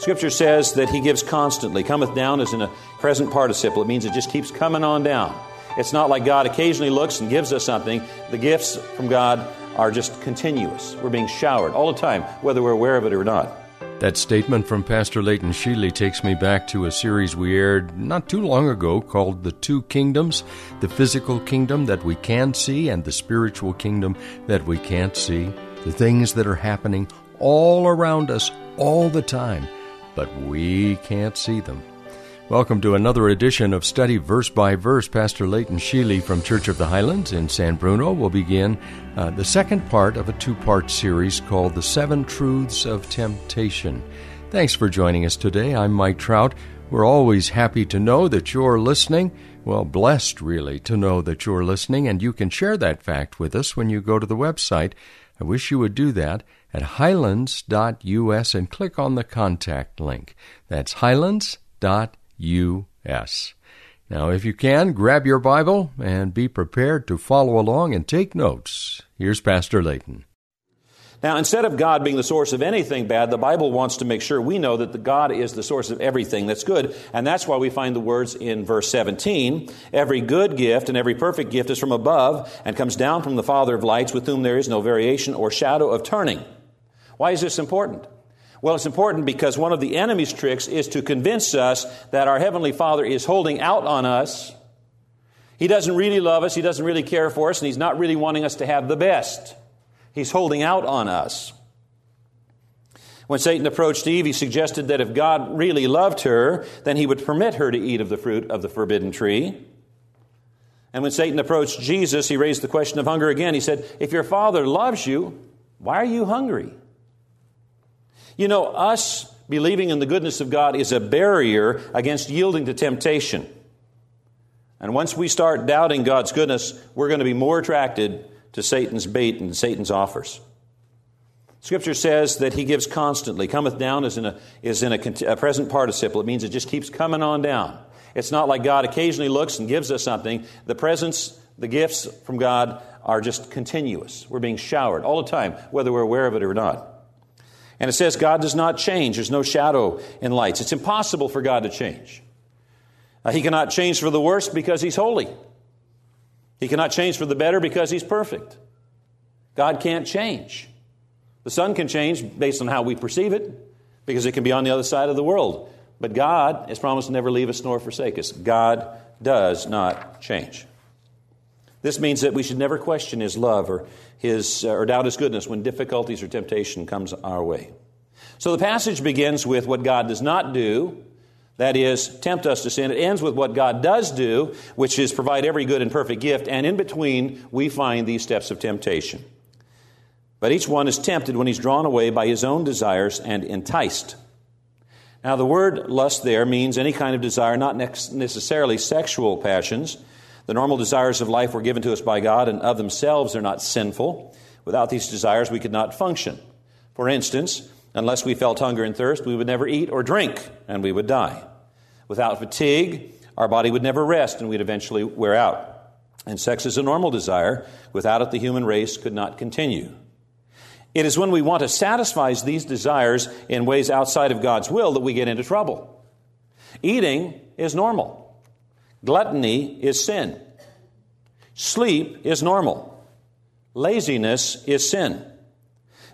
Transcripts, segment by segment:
Scripture says that he gives constantly. Cometh down is in a present participle. It means it just keeps coming on down. It's not like God occasionally looks and gives us something. The gifts from God are just continuous. We're being showered all the time, whether we're aware of it or not. That statement from Pastor Leighton Sheely takes me back to a series we aired not too long ago called The Two Kingdoms the physical kingdom that we can see and the spiritual kingdom that we can't see. The things that are happening all around us all the time but we can't see them. Welcome to another edition of Study Verse by Verse. Pastor Leighton Sheely from Church of the Highlands in San Bruno will begin uh, the second part of a two part series called The Seven Truths of Temptation. Thanks for joining us today. I'm Mike Trout. We're always happy to know that you're listening. Well, blessed really to know that you're listening, and you can share that fact with us when you go to the website. I wish you would do that at highlands.us and click on the contact link. That's highlands.us. Now, if you can, grab your Bible and be prepared to follow along and take notes. Here's Pastor Leighton. Now, instead of God being the source of anything bad, the Bible wants to make sure we know that the God is the source of everything that's good. And that's why we find the words in verse 17 Every good gift and every perfect gift is from above and comes down from the Father of lights, with whom there is no variation or shadow of turning. Why is this important? Well, it's important because one of the enemy's tricks is to convince us that our Heavenly Father is holding out on us. He doesn't really love us, He doesn't really care for us, and He's not really wanting us to have the best. He's holding out on us. When Satan approached Eve, he suggested that if God really loved her, then he would permit her to eat of the fruit of the forbidden tree. And when Satan approached Jesus, he raised the question of hunger again. He said, If your Father loves you, why are you hungry? You know, us believing in the goodness of God is a barrier against yielding to temptation. And once we start doubting God's goodness, we're going to be more attracted to Satan's bait and Satan's offers. Scripture says that he gives constantly. Cometh down is in, a, is in a, a present participle. It means it just keeps coming on down. It's not like God occasionally looks and gives us something. The presence, the gifts from God are just continuous. We're being showered all the time, whether we're aware of it or not. And it says God does not change. There's no shadow in lights. It's impossible for God to change. Uh, he cannot change for the worse because He's holy. He cannot change for the better because He's perfect. God can't change. The sun can change based on how we perceive it because it can be on the other side of the world. But God has promised to never leave us nor forsake us. God does not change. This means that we should never question His love or, his, uh, or doubt His goodness when difficulties or temptation comes our way. So the passage begins with what God does not do, that is, tempt us to sin. It ends with what God does do, which is provide every good and perfect gift, and in between we find these steps of temptation. But each one is tempted when he's drawn away by his own desires and enticed. Now, the word lust there means any kind of desire, not necessarily sexual passions. The normal desires of life were given to us by God, and of themselves they're not sinful. Without these desires, we could not function. For instance, unless we felt hunger and thirst, we would never eat or drink, and we would die. Without fatigue, our body would never rest, and we'd eventually wear out. And sex is a normal desire. Without it, the human race could not continue. It is when we want to satisfy these desires in ways outside of God's will that we get into trouble. Eating is normal. Gluttony is sin. Sleep is normal. Laziness is sin.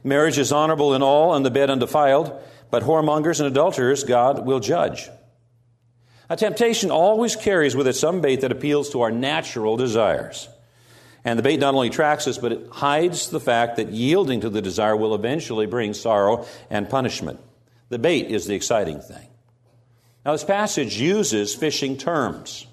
Marriage is honorable in all, and the bed undefiled, but whoremongers and adulterers God will judge. A temptation always carries with it some bait that appeals to our natural desires. And the bait not only tracks us, but it hides the fact that yielding to the desire will eventually bring sorrow and punishment. The bait is the exciting thing. Now, this passage uses fishing terms.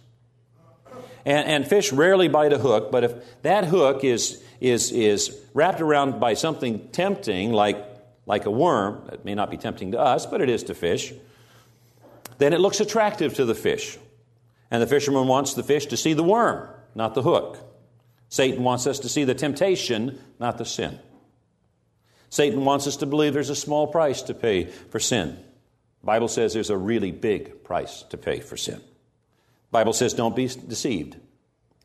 And, and fish rarely bite a hook, but if that hook is, is, is wrapped around by something tempting, like like a worm, that may not be tempting to us, but it is to fish, then it looks attractive to the fish. And the fisherman wants the fish to see the worm, not the hook. Satan wants us to see the temptation, not the sin. Satan wants us to believe there's a small price to pay for sin. The Bible says there's a really big price to pay for sin. Bible says don't be deceived.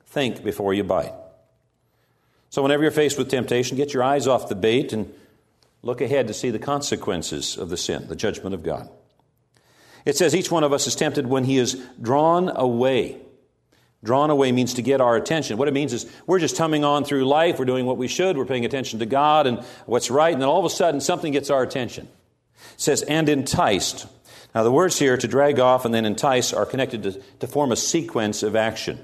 Think before you bite. So whenever you're faced with temptation, get your eyes off the bait and look ahead to see the consequences of the sin, the judgment of God. It says each one of us is tempted when he is drawn away. Drawn away means to get our attention. What it means is we're just humming on through life, we're doing what we should, we're paying attention to God and what's right, and then all of a sudden something gets our attention. It says, and enticed. Now, the words here, to drag off and then entice, are connected to, to form a sequence of action.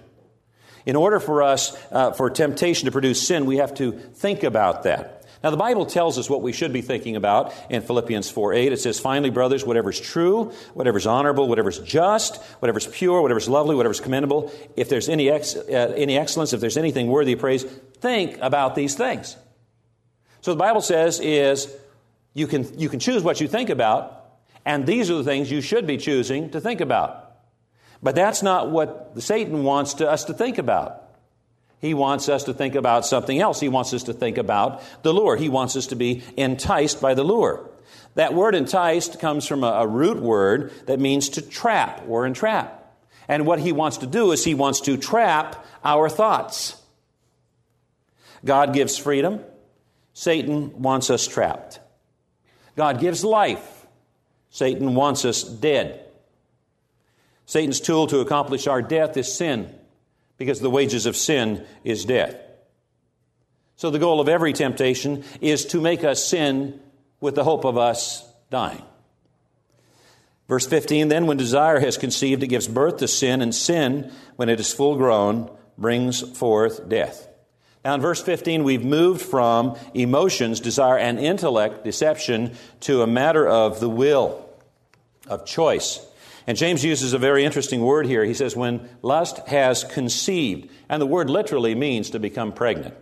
In order for us, uh, for temptation to produce sin, we have to think about that. Now, the Bible tells us what we should be thinking about in Philippians 4 8. It says, Finally, brothers, whatever's true, whatever's honorable, whatever's just, whatever's pure, whatever's lovely, whatever's commendable, if there's any, ex- uh, any excellence, if there's anything worthy of praise, think about these things. So the Bible says is you can, you can choose what you think about, and these are the things you should be choosing to think about. But that's not what Satan wants to, us to think about. He wants us to think about something else. He wants us to think about the lure. He wants us to be enticed by the lure. That word enticed comes from a, a root word that means to trap or entrap. And what he wants to do is he wants to trap our thoughts. God gives freedom. Satan wants us trapped. God gives life. Satan wants us dead. Satan's tool to accomplish our death is sin because the wages of sin is death. So the goal of every temptation is to make us sin with the hope of us dying. Verse 15 Then, when desire has conceived, it gives birth to sin, and sin, when it is full grown, brings forth death. Now, in verse 15, we've moved from emotions, desire, and intellect, deception, to a matter of the will, of choice. And James uses a very interesting word here. He says, when lust has conceived. And the word literally means to become pregnant.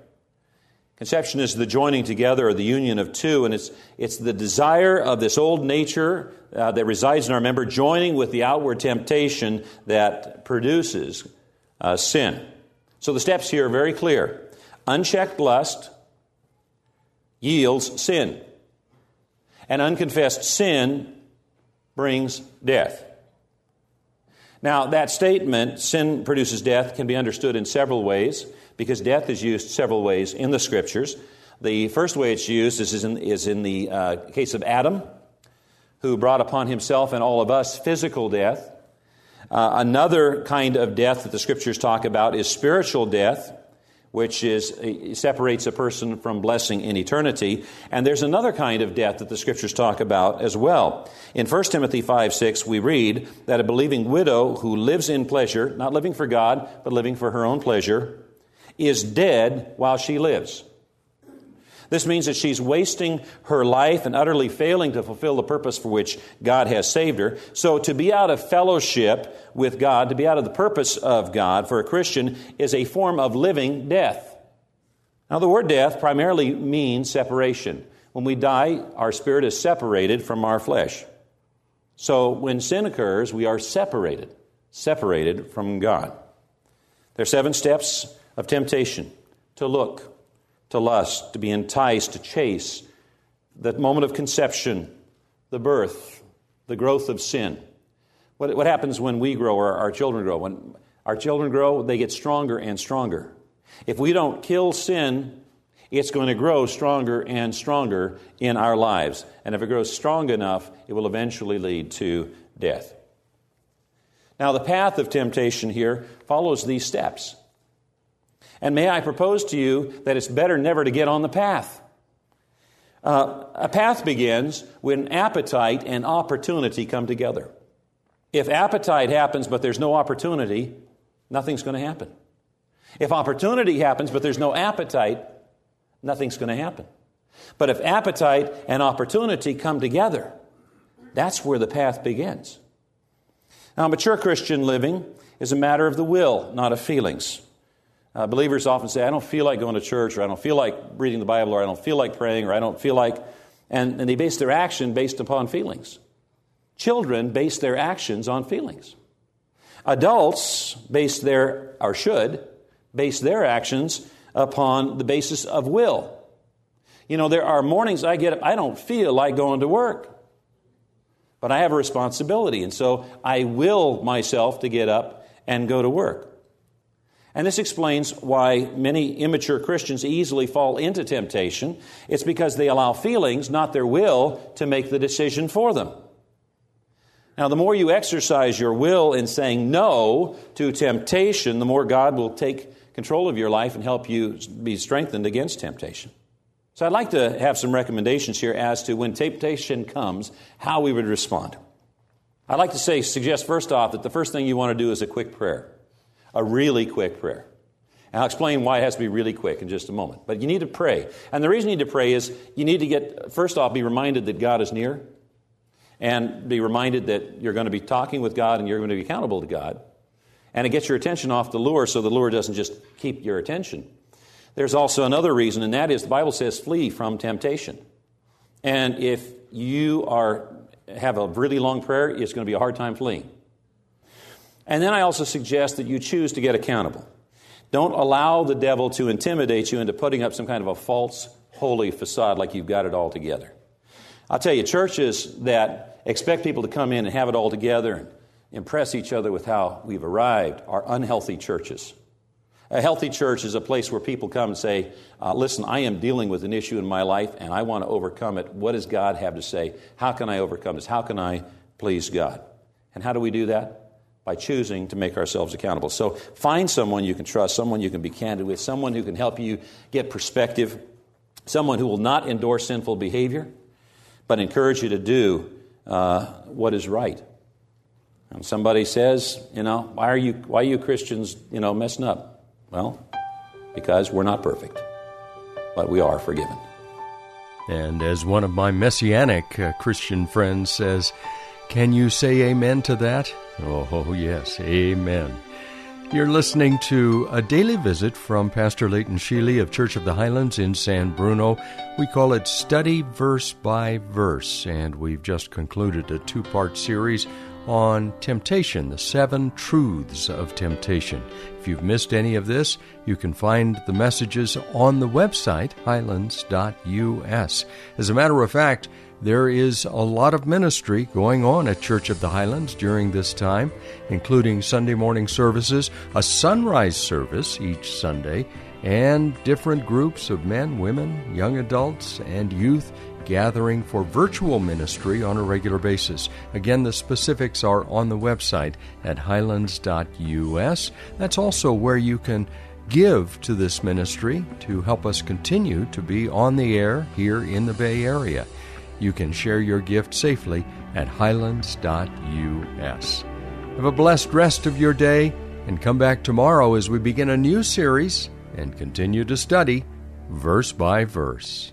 Conception is the joining together or the union of two, and it's, it's the desire of this old nature uh, that resides in our member joining with the outward temptation that produces uh, sin. So the steps here are very clear. Unchecked lust yields sin, and unconfessed sin brings death. Now, that statement, sin produces death, can be understood in several ways because death is used several ways in the scriptures. The first way it's used is in, is in the uh, case of Adam, who brought upon himself and all of us physical death. Uh, another kind of death that the scriptures talk about is spiritual death which is uh, separates a person from blessing in eternity. And there's another kind of death that the scriptures talk about as well. In 1 Timothy 5 6, we read that a believing widow who lives in pleasure, not living for God, but living for her own pleasure, is dead while she lives. This means that she's wasting her life and utterly failing to fulfill the purpose for which God has saved her. So, to be out of fellowship with God, to be out of the purpose of God for a Christian, is a form of living death. Now, the word death primarily means separation. When we die, our spirit is separated from our flesh. So, when sin occurs, we are separated, separated from God. There are seven steps of temptation to look, to lust, to be enticed, to chase, that moment of conception, the birth, the growth of sin. What, what happens when we grow or our children grow? When our children grow, they get stronger and stronger. If we don't kill sin, it's going to grow stronger and stronger in our lives. And if it grows strong enough, it will eventually lead to death. Now, the path of temptation here follows these steps. And may I propose to you that it's better never to get on the path. Uh, a path begins when appetite and opportunity come together. If appetite happens but there's no opportunity, nothing's going to happen. If opportunity happens but there's no appetite, nothing's going to happen. But if appetite and opportunity come together, that's where the path begins. Now, mature Christian living is a matter of the will, not of feelings. Uh, believers often say, I don't feel like going to church, or I don't feel like reading the Bible, or I don't feel like praying, or I don't feel like. and, and they base their action based upon feelings. Children base their actions on feelings. Adults base their, or should, base their actions upon the basis of will. You know, there are mornings I get up, I don't feel like going to work. But I have a responsibility, and so I will myself to get up and go to work. And this explains why many immature Christians easily fall into temptation. It's because they allow feelings, not their will, to make the decision for them. Now, the more you exercise your will in saying no to temptation, the more God will take control of your life and help you be strengthened against temptation. So, I'd like to have some recommendations here as to when temptation comes, how we would respond. I'd like to say, suggest first off that the first thing you want to do is a quick prayer, a really quick prayer. And I'll explain why it has to be really quick in just a moment. But you need to pray. And the reason you need to pray is you need to get, first off, be reminded that God is near and be reminded that you're going to be talking with God and you're going to be accountable to God. And it gets your attention off the lure so the lure doesn't just keep your attention. There's also another reason, and that is the Bible says flee from temptation. And if you are have a really long prayer, it's going to be a hard time fleeing. And then I also suggest that you choose to get accountable. Don't allow the devil to intimidate you into putting up some kind of a false, holy facade like you've got it all together. I'll tell you, churches that expect people to come in and have it all together and impress each other with how we've arrived are unhealthy churches. A healthy church is a place where people come and say, uh, Listen, I am dealing with an issue in my life and I want to overcome it. What does God have to say? How can I overcome this? How can I please God? And how do we do that? By choosing to make ourselves accountable. So find someone you can trust, someone you can be candid with, someone who can help you get perspective, someone who will not endorse sinful behavior, but encourage you to do uh, what is right. And somebody says, you know, why are you, why are you Christians, you know, messing up? Well, because we're not perfect, but we are forgiven. And as one of my messianic uh, Christian friends says, can you say amen to that? Oh, yes, amen. You're listening to a daily visit from Pastor Leighton Sheely of Church of the Highlands in San Bruno. We call it Study Verse by Verse, and we've just concluded a two part series on temptation, the seven truths of temptation. If you've missed any of this, you can find the messages on the website, highlands.us. As a matter of fact, there is a lot of ministry going on at Church of the Highlands during this time, including Sunday morning services, a sunrise service each Sunday, and different groups of men, women, young adults, and youth gathering for virtual ministry on a regular basis. Again, the specifics are on the website at highlands.us. That's also where you can give to this ministry to help us continue to be on the air here in the Bay Area. You can share your gift safely at highlands.us. Have a blessed rest of your day and come back tomorrow as we begin a new series and continue to study verse by verse.